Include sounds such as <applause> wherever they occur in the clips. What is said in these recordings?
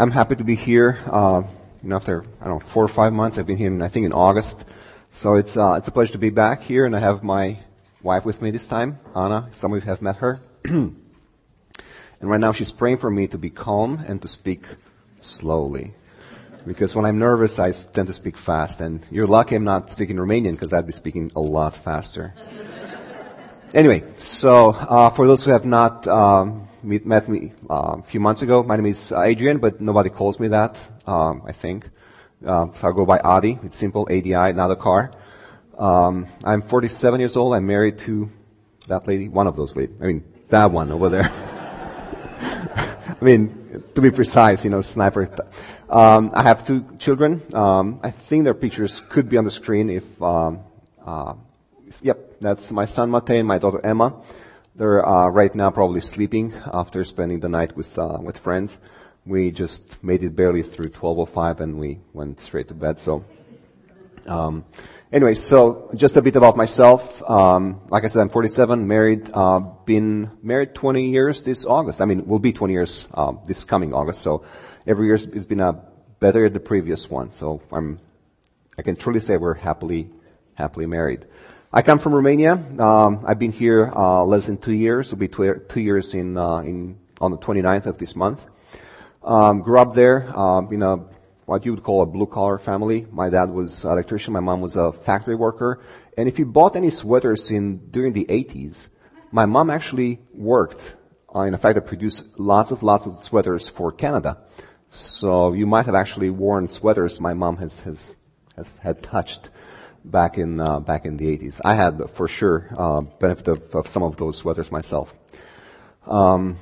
I'm happy to be here. Uh, you know, after I don't know four or five months, I've been here. In, I think in August, so it's uh, it's a pleasure to be back here, and I have my wife with me this time, Anna. Some of you have met her, <clears throat> and right now she's praying for me to be calm and to speak slowly, because when I'm nervous, I tend to speak fast. And you're lucky I'm not speaking Romanian, because I'd be speaking a lot faster. <laughs> anyway, so uh, for those who have not. Um, meet, met me uh, a few months ago. My name is uh, Adrian, but nobody calls me that, um, I think. Uh, so I go by Adi. It's simple, ADI, not a car. Um, I'm 47 years old. I'm married to that lady, one of those ladies. I mean, that one over there. <laughs> I mean, to be precise, you know, sniper. Um, I have two children. Um, I think their pictures could be on the screen if, um, uh, yep, that's my son Matei and my daughter Emma. They're uh, right now probably sleeping after spending the night with uh, with friends. We just made it barely through 12:05 and we went straight to bed. So, um, anyway, so just a bit about myself. Um, like I said, I'm 47, married. Uh, been married 20 years this August. I mean, will be 20 years um, this coming August. So, every year it's been a better than the previous one. So, I'm I can truly say we're happily happily married. I come from Romania. Um, I've been here uh, less than two years. It'll be two, two years in, uh, in, on the 29th of this month. Um, grew up there um, in a what you would call a blue collar family. My dad was an electrician. My mom was a factory worker. And if you bought any sweaters in during the 80s, my mom actually worked uh, in a factory that produced lots of lots of sweaters for Canada. So you might have actually worn sweaters my mom has has, has had touched back in uh, back in the 80s. I had for sure uh, benefit of, of, some of those sweaters myself. Um,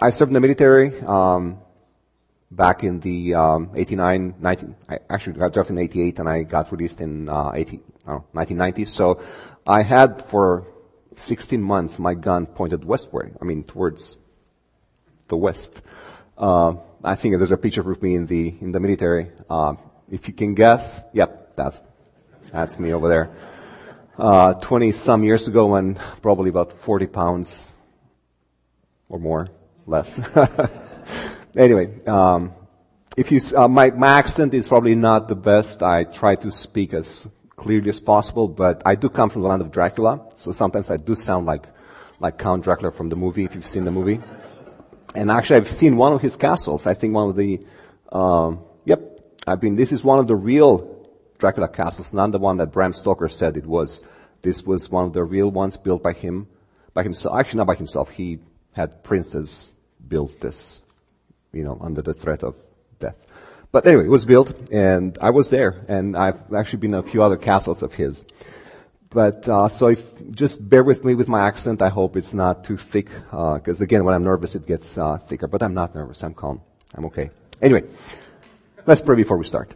I served in the military um, back in the um, 89, 19, I actually got drafted in 88 and I got released in uh, 80, 1990. So I had for 16 months my gun pointed westward. I mean towards the west. Uh, I think there's a picture of me in the in the military. Uh, if you can guess, yep, that's that's me over there. Uh, 20 some years ago when probably about 40 pounds or more, less. <laughs> anyway, um, if you, uh, my, my accent is probably not the best. I try to speak as clearly as possible, but I do come from the land of Dracula, so sometimes I do sound like, like Count Dracula from the movie, if you've seen the movie. And actually, I've seen one of his castles. I think one of the, um, yep, I've been, this is one of the real Dracula castles, not the one that Bram Stoker said it was. This was one of the real ones built by him, by himself. Actually, not by himself. He had princes build this, you know, under the threat of death. But anyway, it was built, and I was there, and I've actually been in a few other castles of his. But uh, so if just bear with me with my accent. I hope it's not too thick, because uh, again, when I'm nervous, it gets uh, thicker. But I'm not nervous. I'm calm. I'm okay. Anyway, let's pray before we start.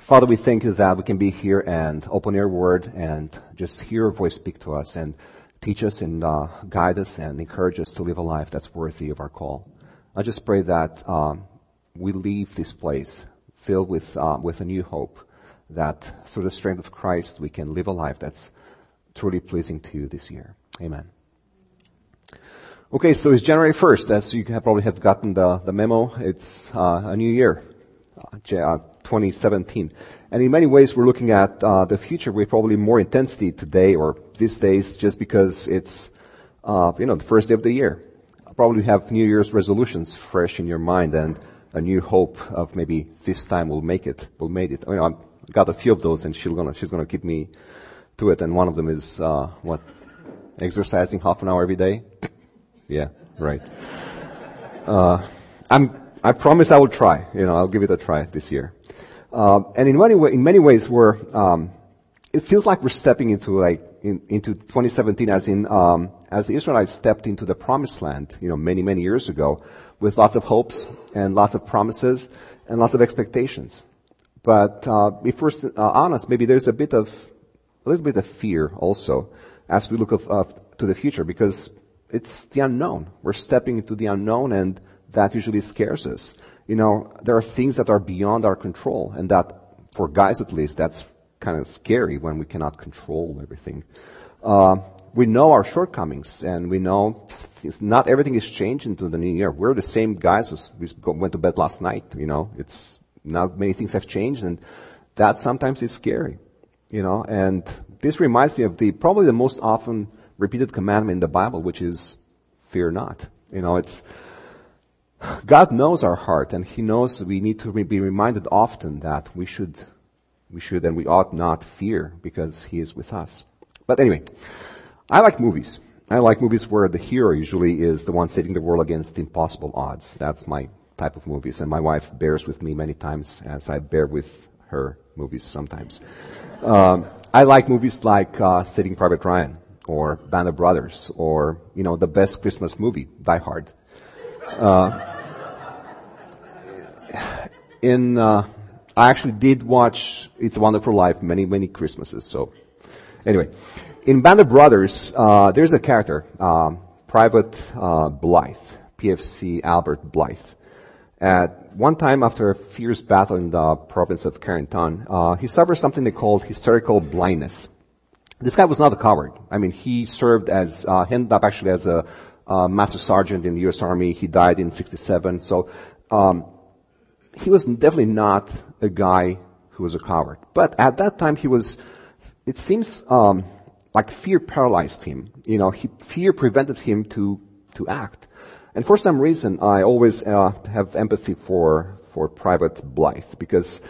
Father, we thank you that we can be here and open your word and just hear your voice speak to us and teach us and uh, guide us and encourage us to live a life that's worthy of our call. I just pray that um, we leave this place filled with, uh, with a new hope that through the strength of Christ we can live a life that's truly pleasing to you this year. Amen. Okay, so it's January 1st. As you probably have gotten the, the memo, it's uh, a new year. Uh, 2017. And in many ways, we're looking at uh, the future with probably more intensity today or these days, just because it's uh, you know the first day of the year. Probably have New Year's resolutions fresh in your mind and a new hope of maybe this time we'll make it. We'll make it. I've got a few of those, and she's gonna she's gonna keep me to it. And one of them is uh, what exercising half an hour every day. <coughs> yeah, right. Uh, I'm I promise I will try. You know, I'll give it a try this year. Uh, and in many, way, in many ways, we're, um, it feels like we're stepping into like in, into 2017 as in um, as the Israelites stepped into the promised land, you know, many many years ago, with lots of hopes and lots of promises and lots of expectations. But uh, if we're uh, honest, maybe there's a bit of a little bit of fear also as we look of, to the future because it's the unknown. We're stepping into the unknown, and that usually scares us you know, there are things that are beyond our control, and that, for guys at least, that's kind of scary when we cannot control everything. Uh, we know our shortcomings and we know not everything is changed into the new year. We're the same guys as we went to bed last night. You know, it's not many things have changed and that sometimes is scary. You know, and this reminds me of the probably the most often repeated commandment in the Bible, which is fear not. You know, it's God knows our heart and He knows we need to be reminded often that we should, we should and we ought not fear because He is with us. But anyway, I like movies. I like movies where the hero usually is the one setting the world against impossible odds. That's my type of movies. And my wife bears with me many times as I bear with her movies sometimes. Um, I like movies like uh, Saving Private Ryan or Band of Brothers or, you know, the best Christmas movie, Die Hard. Uh, in, uh, I actually did watch It's a Wonderful Life many, many Christmases. So, anyway, in Band of Brothers, uh, there's a character, um, Private uh, Blythe, PFC Albert Blythe. At one time, after a fierce battle in the province of Carentan, uh, he suffered something they called hysterical blindness. This guy was not a coward. I mean, he served as, uh, ended up actually as a uh, master sergeant in the U.S. Army. He died in '67. So um, he was definitely not a guy who was a coward. But at that time, he was. It seems um, like fear paralyzed him. You know, he, fear prevented him to to act. And for some reason, I always uh, have empathy for for Private Blythe because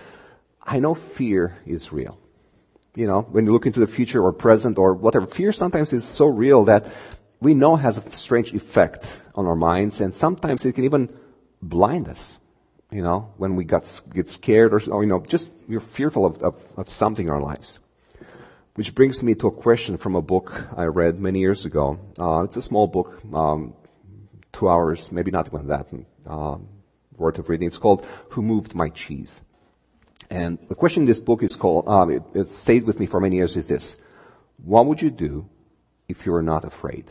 I know fear is real. You know, when you look into the future or present or whatever, fear sometimes is so real that we know has a strange effect on our minds, and sometimes it can even blind us you know, when we got, get scared or, or you know, just we're fearful of, of, of, something in our lives. Which brings me to a question from a book I read many years ago. Uh, it's a small book, um, two hours, maybe not even that, uh, worth of reading. It's called Who Moved My Cheese? And the question in this book is called, um, it, it stayed with me for many years is this. What would you do if you were not afraid?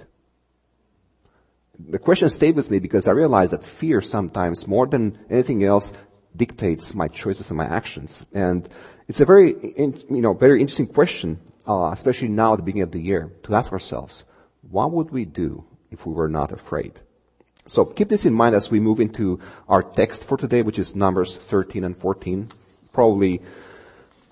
The question stayed with me because I realized that fear sometimes, more than anything else, dictates my choices and my actions. And it's a very, you know, very interesting question, uh, especially now at the beginning of the year, to ask ourselves, what would we do if we were not afraid? So keep this in mind as we move into our text for today, which is Numbers 13 and 14. Probably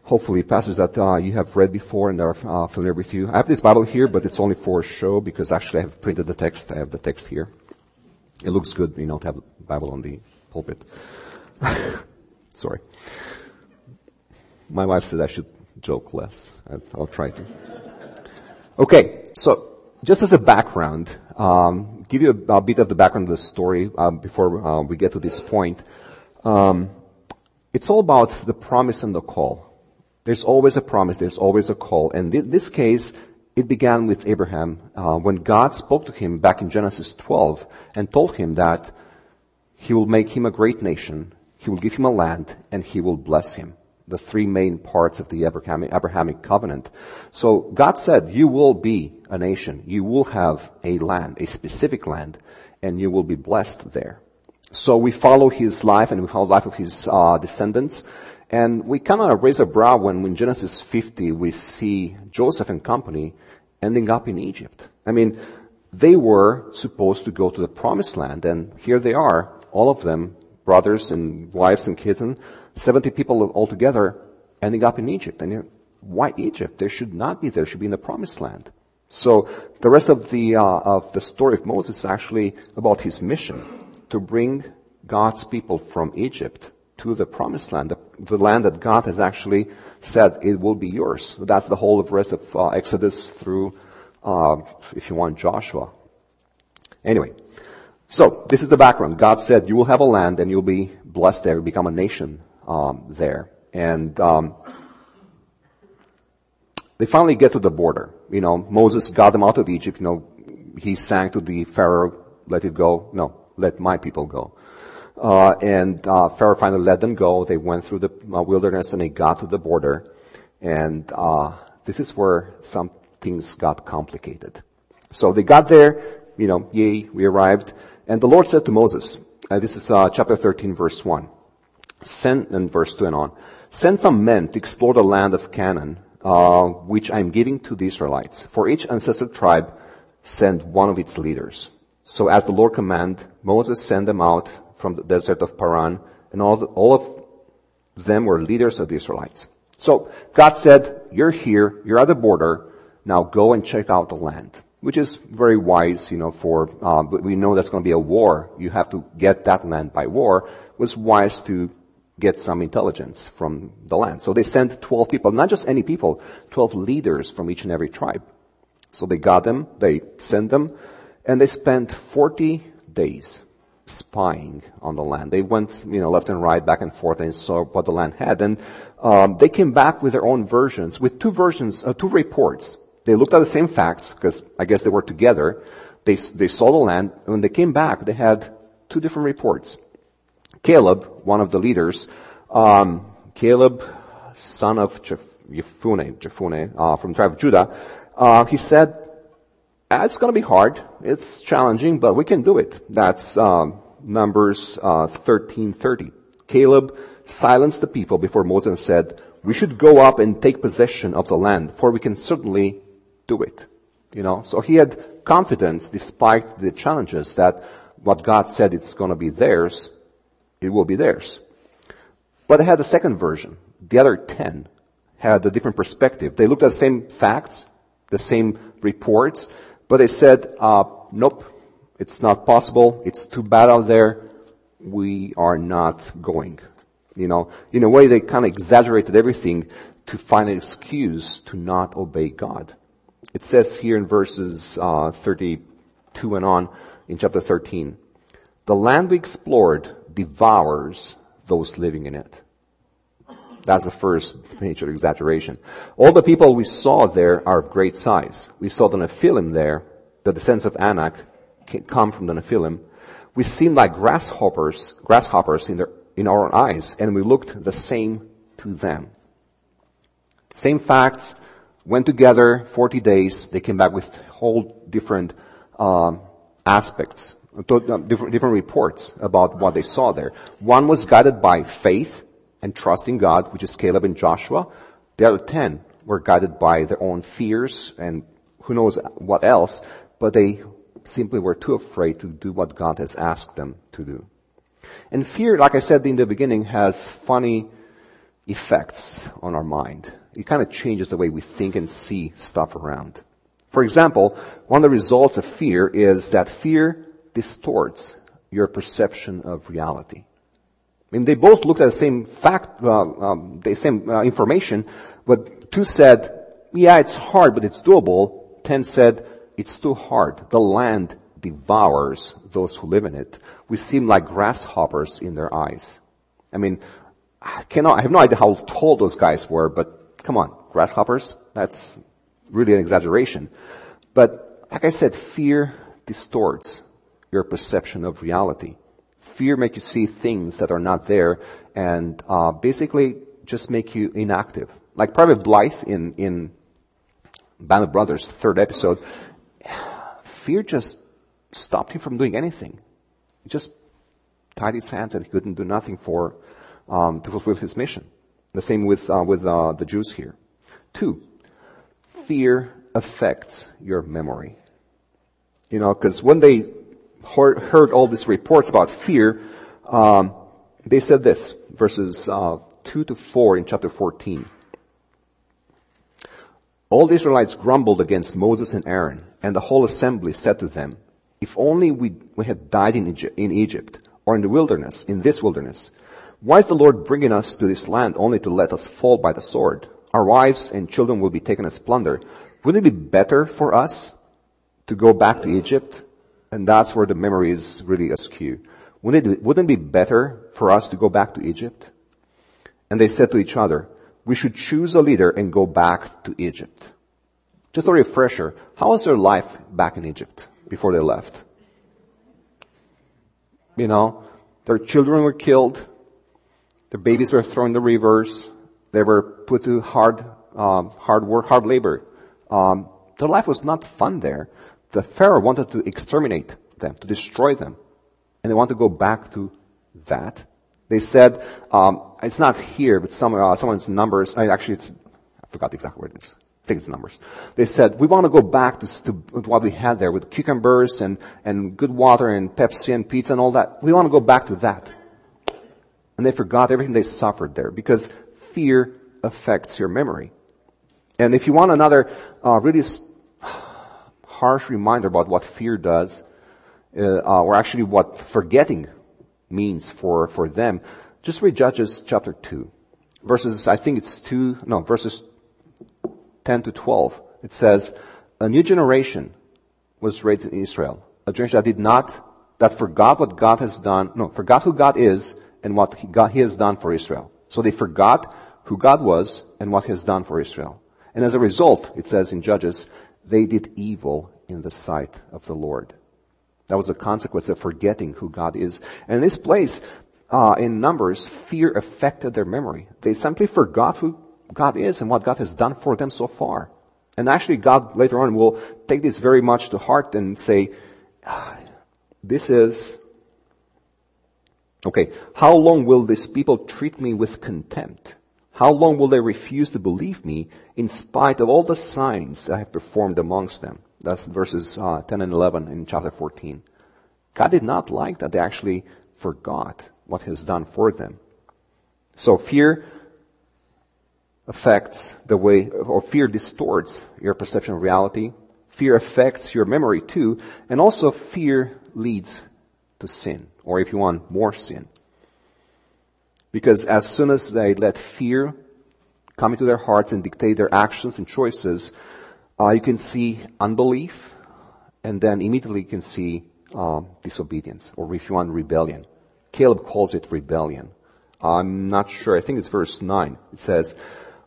hopefully passages that uh, you have read before and are uh, familiar with you. I have this Bible here, but it's only for show because actually I have printed the text. I have the text here. It looks good, you know, to have the Bible on the pulpit. <laughs> Sorry. My wife said I should joke less. I'll try to. Okay, so just as a background, um, give you a, a, bit of the background of the story uh, before uh, we get to this point. Um, it's all about the promise and the call. There's always a promise. There's always a call. And in this case, it began with Abraham uh, when God spoke to him back in Genesis 12 and told him that he will make him a great nation, he will give him a land, and he will bless him. The three main parts of the Abrahamic, Abrahamic covenant. So God said, you will be a nation. You will have a land, a specific land, and you will be blessed there. So we follow his life and we follow the life of his uh, descendants. And we kind of raise a brow when in Genesis 50 we see Joseph and company ending up in Egypt. I mean, they were supposed to go to the promised land and here they are, all of them, brothers and wives and kids and 70 people altogether ending up in Egypt. And why Egypt? They should not be there. They should be in the promised land. So the rest of the, uh, of the story of Moses is actually about his mission to bring God's people from Egypt to the promised land, the, the, land that God has actually said it will be yours. That's the whole of rest of uh, Exodus through, uh, if you want, Joshua. Anyway, so this is the background. God said you will have a land and you'll be blessed there, become a nation um, there, and um, they finally get to the border. You know, Moses got them out of Egypt. You know, he sang to the Pharaoh, "Let it go." No, let my people go. Uh, and uh, Pharaoh finally let them go. They went through the uh, wilderness and they got to the border. And uh, this is where some things got complicated. So they got there, you know, yay, we arrived. And the Lord said to Moses, uh, this is uh, chapter 13, verse 1. Send, and verse 2 and on. Send some men to explore the land of Canaan, uh, which I'm giving to the Israelites. For each ancestral tribe, send one of its leaders. So as the Lord commanded, Moses sent them out from the desert of Paran, and all, the, all of them were leaders of the Israelites. So God said, you're here, you're at the border, now go and check out the land. Which is very wise, you know, for, uh, but we know that's going to be a war. You have to get that land by war. It was wise to get some intelligence from the land. So they sent 12 people, not just any people, 12 leaders from each and every tribe. So they got them, they sent them, and they spent 40 days spying on the land. They went, you know, left and right, back and forth, and saw what the land had. And um, they came back with their own versions, with two versions, uh, two reports. They looked at the same facts because I guess they were together. They they saw the land, and when they came back, they had two different reports. Caleb, one of the leaders, um, Caleb, son of Jephunneh, Jephunneh uh, from the tribe of Judah, uh, he said, "It's going to be hard. It's challenging, but we can do it." That's um, Numbers uh, thirteen thirty. Caleb silenced the people before Moses said, "We should go up and take possession of the land, for we can certainly do it." You know, so he had confidence despite the challenges that what God said it's going to be theirs, it will be theirs. But they had the second version. The other ten had a different perspective. They looked at the same facts, the same reports, but they said, uh, nope, it's not possible. It's too bad out there. We are not going. You know, in a way, they kind of exaggerated everything to find an excuse to not obey God. It says here in verses uh, 32 and on in chapter 13, the land we explored devours those living in it. That's the first major exaggeration. All the people we saw there are of great size. We saw the Nephilim there, the descendants of Anak come from the Nephilim. We seemed like grasshoppers, grasshoppers in, their, in our eyes, and we looked the same to them. Same facts, went together 40 days, they came back with whole different um, aspects, different, different reports about what they saw there. One was guided by faith, and trust in God, which is Caleb and Joshua. The other ten were guided by their own fears and who knows what else, but they simply were too afraid to do what God has asked them to do. And fear, like I said in the beginning, has funny effects on our mind. It kind of changes the way we think and see stuff around. For example, one of the results of fear is that fear distorts your perception of reality. I mean, they both looked at the same fact, uh, um, the same uh, information, but two said, yeah, it's hard, but it's doable. Ten said, it's too hard. The land devours those who live in it. We seem like grasshoppers in their eyes. I mean, I cannot, I have no idea how tall those guys were, but come on, grasshoppers? That's really an exaggeration. But like I said, fear distorts your perception of reality fear make you see things that are not there and uh, basically just make you inactive. Like Private Blythe in, in Band of Brothers, third episode, fear just stopped him from doing anything. He just tied his hands and he couldn't do nothing for um, to fulfill his mission. The same with uh, with uh, the Jews here. Two, fear affects your memory. You know, because when they heard, all these reports about fear, um, they said this, verses uh, 2 to 4 in chapter 14. All the Israelites grumbled against Moses and Aaron, and the whole assembly said to them, If only we, we had died in Egypt, in Egypt, or in the wilderness, in this wilderness. Why is the Lord bringing us to this land only to let us fall by the sword? Our wives and children will be taken as plunder. Wouldn't it be better for us to go back to Egypt and that's where the memory is really askew. Wouldn't it, wouldn't it be better for us to go back to Egypt? And they said to each other, we should choose a leader and go back to Egypt. Just a refresher, how was their life back in Egypt before they left? You know, their children were killed, their babies were thrown in the rivers, they were put to hard, um, hard work, hard labor. Um, their life was not fun there the Pharaoh wanted to exterminate them, to destroy them. And they want to go back to that. They said, um, it's not here, but some, uh, someone's numbers, uh, actually it's I forgot exactly where it is. I think it's numbers. They said, we want to go back to, to what we had there with cucumbers and, and good water and Pepsi and pizza and all that. We want to go back to that. And they forgot everything they suffered there because fear affects your memory. And if you want another uh, really harsh reminder about what fear does, uh, or actually what forgetting means for, for them, just read Judges chapter 2. Verses, I think it's 2, no, verses 10 to 12. It says, a new generation was raised in Israel. A generation that did not, that forgot what God has done, no, forgot who God is and what he, God, he has done for Israel. So they forgot who God was and what he has done for Israel. And as a result, it says in Judges, they did evil in the sight of the Lord. That was a consequence of forgetting who God is. And in this place, uh, in Numbers, fear affected their memory. They simply forgot who God is and what God has done for them so far. And actually, God later on will take this very much to heart and say, <sighs> this is, okay, how long will these people treat me with contempt? How long will they refuse to believe me in spite of all the signs I have performed amongst them? That's verses uh, 10 and 11 in chapter 14. God did not like that they actually forgot what He has done for them. So fear affects the way, or fear distorts your perception of reality. Fear affects your memory too, and also fear leads to sin, or if you want, more sin. Because as soon as they let fear come into their hearts and dictate their actions and choices, uh, you can see unbelief, and then immediately you can see um, disobedience, or if you want, rebellion. Caleb calls it rebellion. I'm not sure. I think it's verse 9. It says,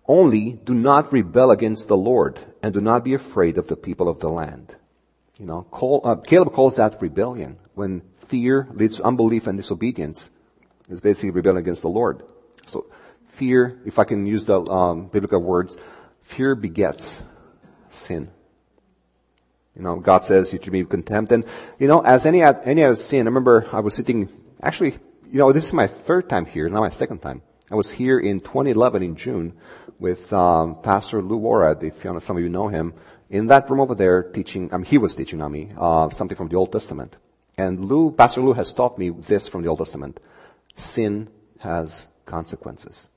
Only do not rebel against the Lord, and do not be afraid of the people of the land. You know, call, uh, Caleb calls that rebellion. When fear leads to unbelief and disobedience, it's basically rebelling against the Lord. So fear, if I can use the um, biblical words, fear begets sin. You know, God says you should be contempt. And, you know, as any, any other sin, I remember I was sitting, actually, you know, this is my third time here, not my second time. I was here in 2011 in June with um, Pastor Lou Worad, if you know, some of you know him, in that room over there teaching, I mean, he was teaching on me, uh, something from the Old Testament. And Lou, Pastor Lou has taught me this from the Old Testament sin has consequences.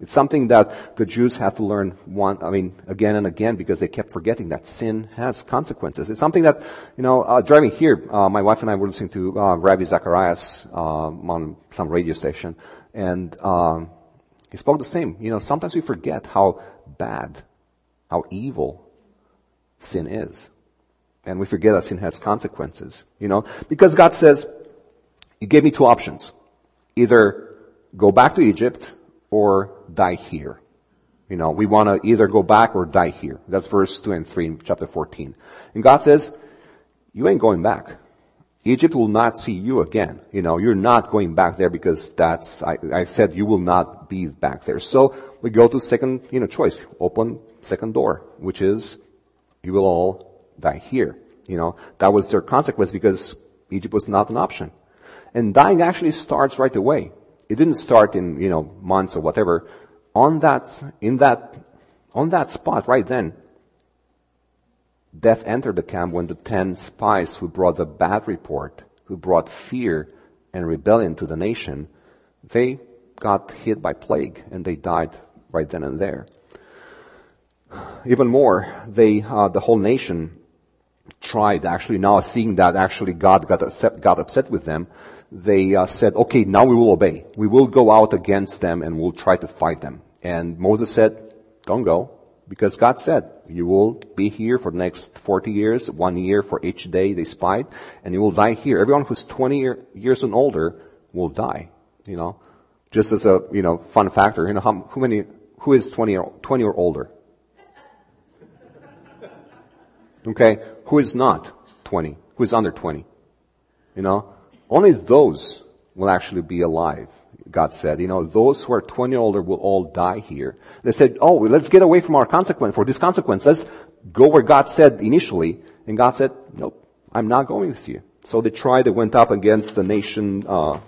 It's something that the Jews had to learn one, I mean, again and again because they kept forgetting that sin has consequences. It's something that, you know, uh, driving here, uh, my wife and I were listening to uh, Ravi Zacharias um, on some radio station, and um, he spoke the same. You know, sometimes we forget how bad, how evil sin is. And we forget that sin has consequences, you know, because God says, you gave me two options either go back to Egypt or die here. You know, we want to either go back or die here. That's verse 2 and 3 in chapter 14. And God says, you ain't going back. Egypt will not see you again. You know, you're not going back there because that's, I, I said you will not be back there. So we go to second, you know, choice. Open second door, which is you will all die here. You know, that was their consequence because Egypt was not an option. And dying actually starts right away. It didn't start in, you know, months or whatever. On that, in that, on that spot right then, death entered the camp when the ten spies who brought the bad report, who brought fear and rebellion to the nation, they got hit by plague and they died right then and there. Even more, they, uh, the whole nation tried actually now seeing that actually God got upset, got upset with them they uh, said, okay, now we will obey. We will go out against them and we'll try to fight them. And Moses said, don't go, because God said, you will be here for the next 40 years, one year for each day they spied, and you will die here. Everyone who's 20 year, years and older will die, you know. Just as a, you know, fun factor, you know, how, how many, who is 20 or, 20 or older? Okay, who is not 20? Who is under 20? You know, only those will actually be alive. God said, you know, those who are 20 or older will all die here. They said, oh, let's get away from our consequence, for this consequence. Let's go where God said initially. And God said, nope, I'm not going with you. So they tried, they went up against the nation, uh,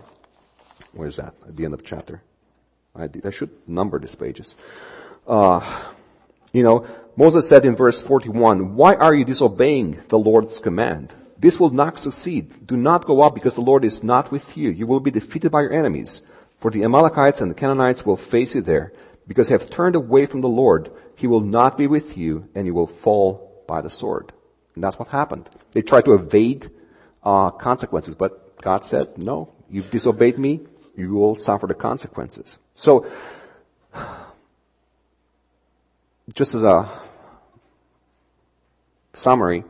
where is that? At the end of the chapter. I, I should number these pages. Uh, You know, Moses said in verse 41, why are you disobeying the Lord's command? This will not succeed. Do not go up because the Lord is not with you. You will be defeated by your enemies. For the Amalekites and the Canaanites will face you there. Because you have turned away from the Lord, he will not be with you and you will fall by the sword. And that's what happened. They tried to evade uh, consequences, but God said, no, you've disobeyed me, you will suffer the consequences. So, just as a summary,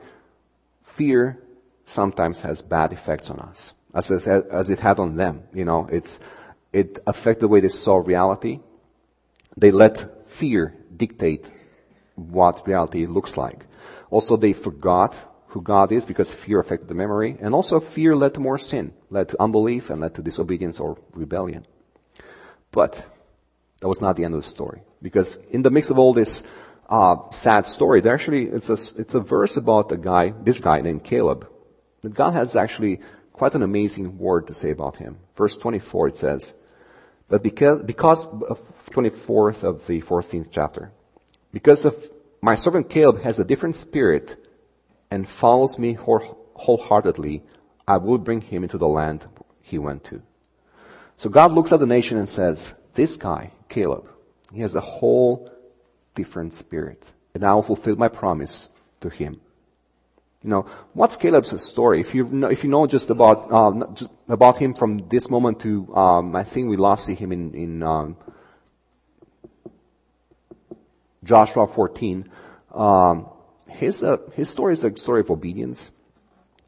fear sometimes has bad effects on us, as, as it had on them. You know, it's, it affected the way they saw reality. They let fear dictate what reality looks like. Also, they forgot who God is because fear affected the memory. And also, fear led to more sin, led to unbelief, and led to disobedience or rebellion. But that was not the end of the story. Because in the mix of all this uh, sad story, there actually it's a, it's a verse about a guy, this guy named Caleb, God has actually quite an amazing word to say about him. Verse 24 it says, but because, because of 24th of the 14th chapter, because of my servant Caleb has a different spirit and follows me wholeheartedly, I will bring him into the land he went to. So God looks at the nation and says, this guy, Caleb, he has a whole different spirit. And I will fulfill my promise to him. You know, what's Caleb's story? If you know, if you know just about um, just about him from this moment to, um, I think we last see him in in um, Joshua 14. Um, his uh, his story is a story of obedience,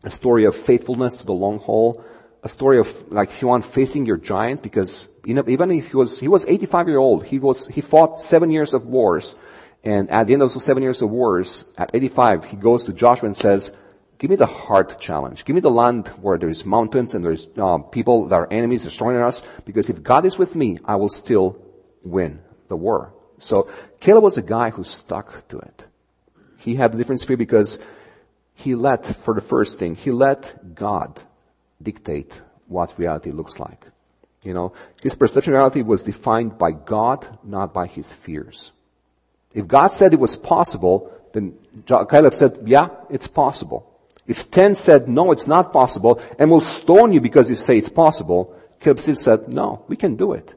a story of faithfulness to the long haul, a story of like if you want facing your giants because you know even if he was he was 85 year old he was he fought seven years of wars and at the end of those seven years of wars at 85 he goes to Joshua and says give me the hard challenge give me the land where there's mountains and there's uh, people that are enemies destroying us because if God is with me I will still win the war so Caleb was a guy who stuck to it he had a different spirit because he let for the first thing he let God dictate what reality looks like. You know, his perception of reality was defined by God, not by his fears. If God said it was possible, then Caleb said, yeah, it's possible. If 10 said, no, it's not possible, and will stone you because you say it's possible, Caleb still said, no, we can do it.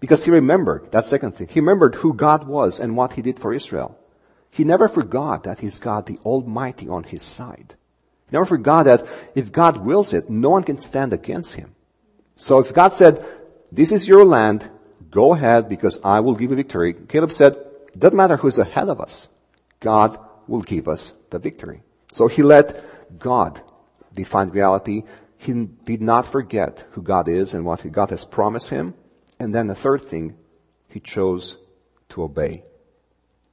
Because he remembered, that second thing, he remembered who God was and what he did for Israel. He never forgot that he's got the Almighty on his side. Never forgot that if God wills it, no one can stand against him. So if God said, this is your land, go ahead because I will give you victory. Caleb said, doesn't matter who's ahead of us. God will give us the victory. So he let God define reality. He did not forget who God is and what God has promised him. And then the third thing, he chose to obey.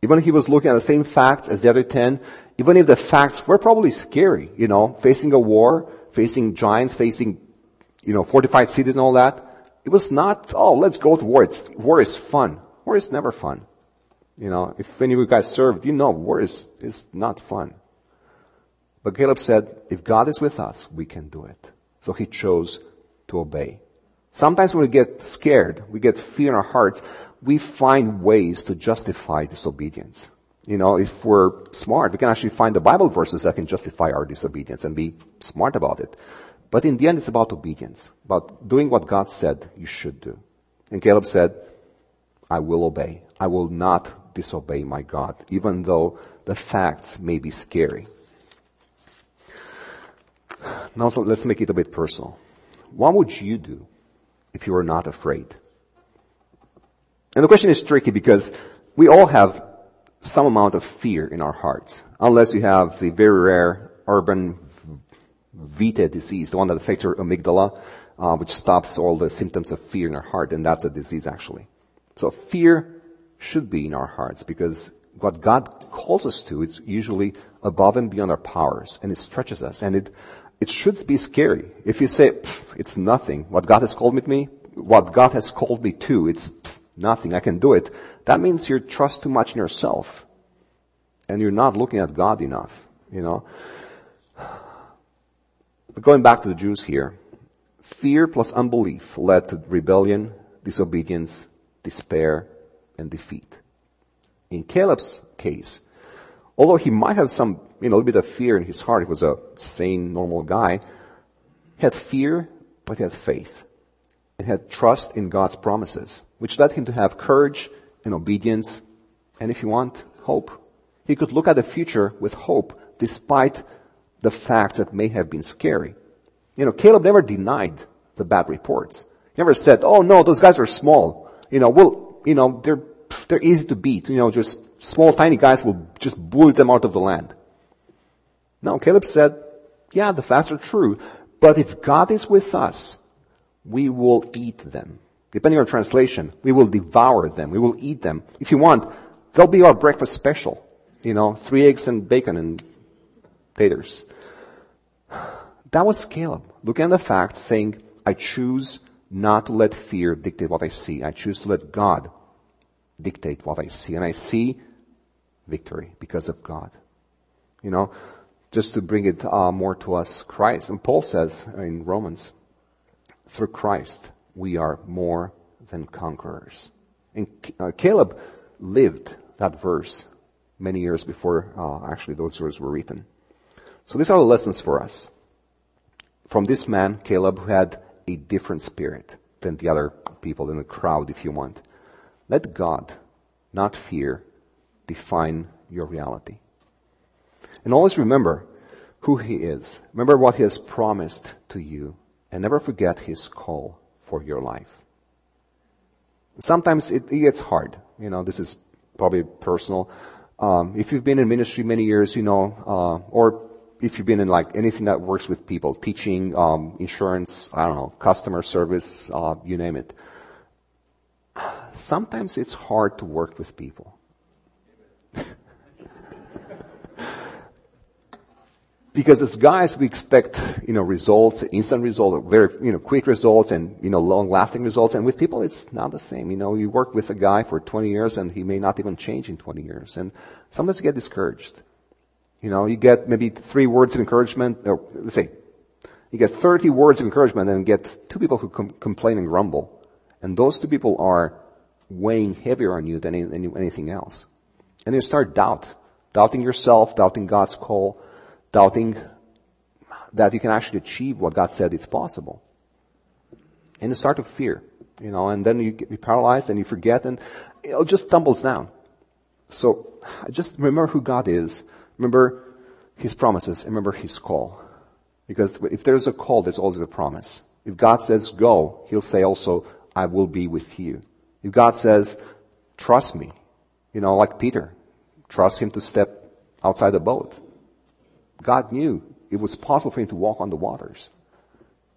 Even if he was looking at the same facts as the other ten, even if the facts were probably scary, you know, facing a war, facing giants, facing, you know, fortified cities and all that, it was not, oh, let's go to war. It's, war is fun. War is never fun. You know, if any of you guys served, you know war is, is not fun. But Caleb said, if God is with us, we can do it. So he chose to obey. Sometimes when we get scared, we get fear in our hearts, we find ways to justify disobedience. You know, if we're smart, we can actually find the Bible verses that can justify our disobedience and be smart about it. But in the end, it's about obedience, about doing what God said you should do. And Caleb said, I will obey. I will not disobey my God, even though the facts may be scary. Now so let's make it a bit personal. What would you do if you were not afraid? And the question is tricky because we all have some amount of fear in our hearts, unless you have the very rare Urbach Wiethe disease, the one that affects your amygdala, uh, which stops all the symptoms of fear in our heart, and that's a disease actually. So fear should be in our hearts because what God calls us to is usually above and beyond our powers, and it stretches us, and it it should be scary. If you say it's nothing, what God has called me to me, what God has called me to, it's nothing, I can do it, that means you trust too much in yourself. And you're not looking at God enough, you know. But going back to the Jews here, fear plus unbelief led to rebellion, disobedience, despair, and defeat. In Caleb's case, although he might have some, you know, a little bit of fear in his heart, he was a sane, normal guy, he had fear, but he had faith. He had trust in God's promises, which led him to have courage and obedience, and if you want, hope. He could look at the future with hope, despite the facts that may have been scary. You know, Caleb never denied the bad reports. He never said, oh no, those guys are small. You know, well, you know, they're, they're easy to beat. You know, just small, tiny guys will just bully them out of the land. No, Caleb said, yeah, the facts are true, but if God is with us, we will eat them. Depending on translation, we will devour them. We will eat them. If you want, they'll be our breakfast special. You know, three eggs and bacon and That was Caleb. Looking at the facts, saying, I choose not to let fear dictate what I see. I choose to let God dictate what I see. And I see victory because of God. You know, just to bring it uh, more to us, Christ. And Paul says in Romans, through Christ, we are more than conquerors. And uh, Caleb lived that verse many years before uh, actually those words were written. So these are the lessons for us. From this man, Caleb, who had a different spirit than the other people in the crowd, if you want. Let God, not fear, define your reality. And always remember who He is. Remember what He has promised to you. And never forget His call for your life. Sometimes it, it gets hard. You know, this is probably personal. Um, if you've been in ministry many years, you know, uh, or if you've been in like anything that works with people, teaching, um, insurance, I don't know, customer service, uh, you name it. Sometimes it's hard to work with people. <laughs> because as guys, we expect, you know, results, instant results, very, you know, quick results and, you know, long lasting results. And with people, it's not the same. You know, you work with a guy for 20 years and he may not even change in 20 years. And sometimes you get discouraged. You know, you get maybe three words of encouragement, or let's say, you get 30 words of encouragement and get two people who com- complain and grumble. And those two people are weighing heavier on you than any, anything else. And you start doubt. Doubting yourself, doubting God's call, doubting that you can actually achieve what God said is possible. And you start to fear, you know, and then you get paralyzed and you forget and it just tumbles down. So just remember who God is Remember his promises remember his call. Because if there's a call, there's always a promise. If God says go, he'll say also, I will be with you. If God says, trust me, you know, like Peter, trust him to step outside the boat. God knew it was possible for him to walk on the waters.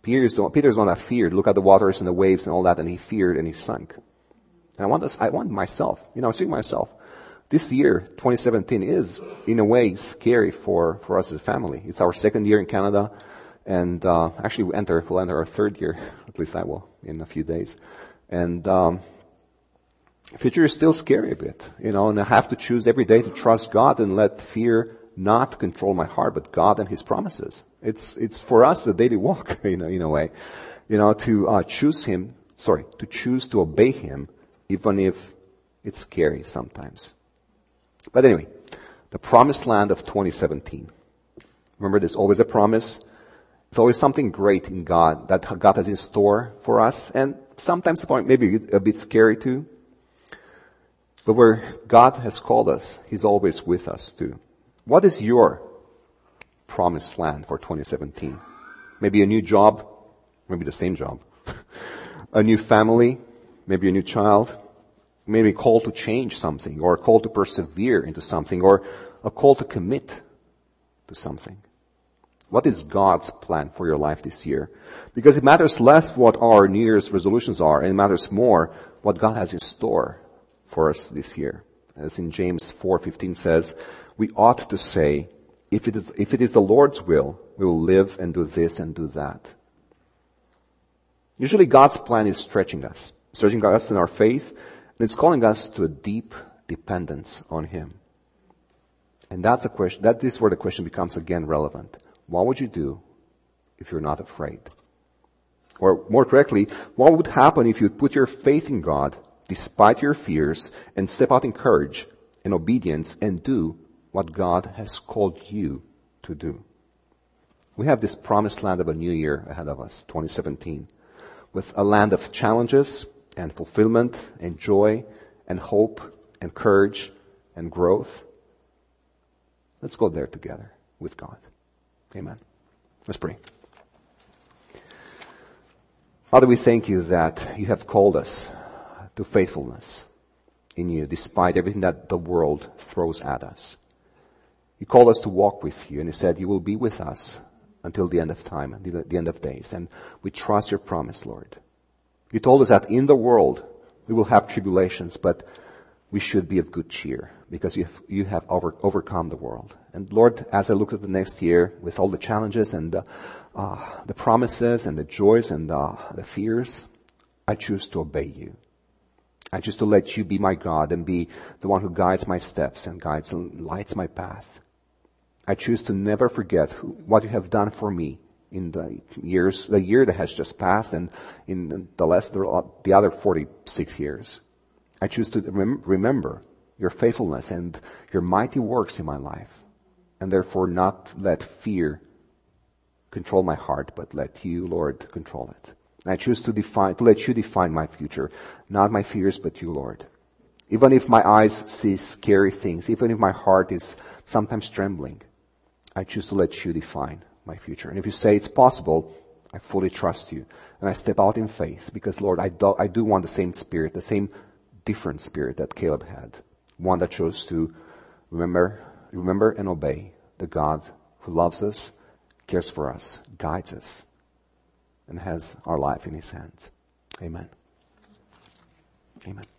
Peter's the, Peter's one that feared, look at the waters and the waves and all that, and he feared and he sunk. And I want this, I want myself, you know, I was thinking myself, this year, 2017, is in a way scary for, for us as a family. It's our second year in Canada, and uh, actually we enter, we'll enter our third year. <laughs> At least I will in a few days. And um, future is still scary a bit, you know. And I have to choose every day to trust God and let fear not control my heart, but God and His promises. It's it's for us the daily walk, <laughs> you know, in a way, you know, to uh, choose Him. Sorry, to choose to obey Him, even if it's scary sometimes. But anyway, the promised land of 2017. Remember, there's always a promise. It's always something great in God that God has in store for us. And sometimes the point maybe a bit scary too. But where God has called us, He's always with us too. What is your promised land for 2017? Maybe a new job, maybe the same job. <laughs> a new family, maybe a new child, maybe a call to change something, or a call to persevere into something, or a call to commit to something. What is God's plan for your life this year? Because it matters less what our New Year's resolutions are, and it matters more what God has in store for us this year. As in James 4:15 says, we ought to say, if it, is, if it is the Lord's will, we will live and do this and do that. Usually God's plan is stretching us, stretching us in our faith, it's calling us to a deep dependence on Him. And that's a question, that is where the question becomes again relevant. What would you do if you're not afraid? Or more correctly, what would happen if you put your faith in God despite your fears and step out in courage in obedience and do what God has called you to do. We have this promised land of a new year ahead of us, 2017, with a land of challenges and fulfillment and joy and hope and courage and growth. Let's go there together with God. Amen. Let's pray. Father, we thank you that you have called us to faithfulness in you despite everything that the world throws at us. You called us to walk with you and you said you will be with us until the end of time, the, the end of days. And we trust your promise, Lord. You told us that in the world we will have tribulations, but we should be of good cheer because you have, you have over, overcome the world. And Lord, as I look at the next year with all the challenges and the, uh, the promises and the joys and uh, the fears, I choose to obey you. I choose to let you be my God and be the one who guides my steps and guides and lights my path. I choose to never forget who, what you have done for me in the years, the year that has just passed and in the last, the other 46 years. I choose to rem- remember your faithfulness and your mighty works in my life and therefore not let fear control my heart, but let you, Lord, control it. I choose to define, to let you define my future, not my fears, but you, Lord. Even if my eyes see scary things, even if my heart is sometimes trembling, I choose to let you define my future. And if you say it's possible, I fully trust you. And I step out in faith because, Lord, I do, I do want the same spirit, the same different spirit that Caleb had. One that chose to remember, remember and obey the God who loves us, cares for us, guides us, and has our life in his hands. Amen. Amen.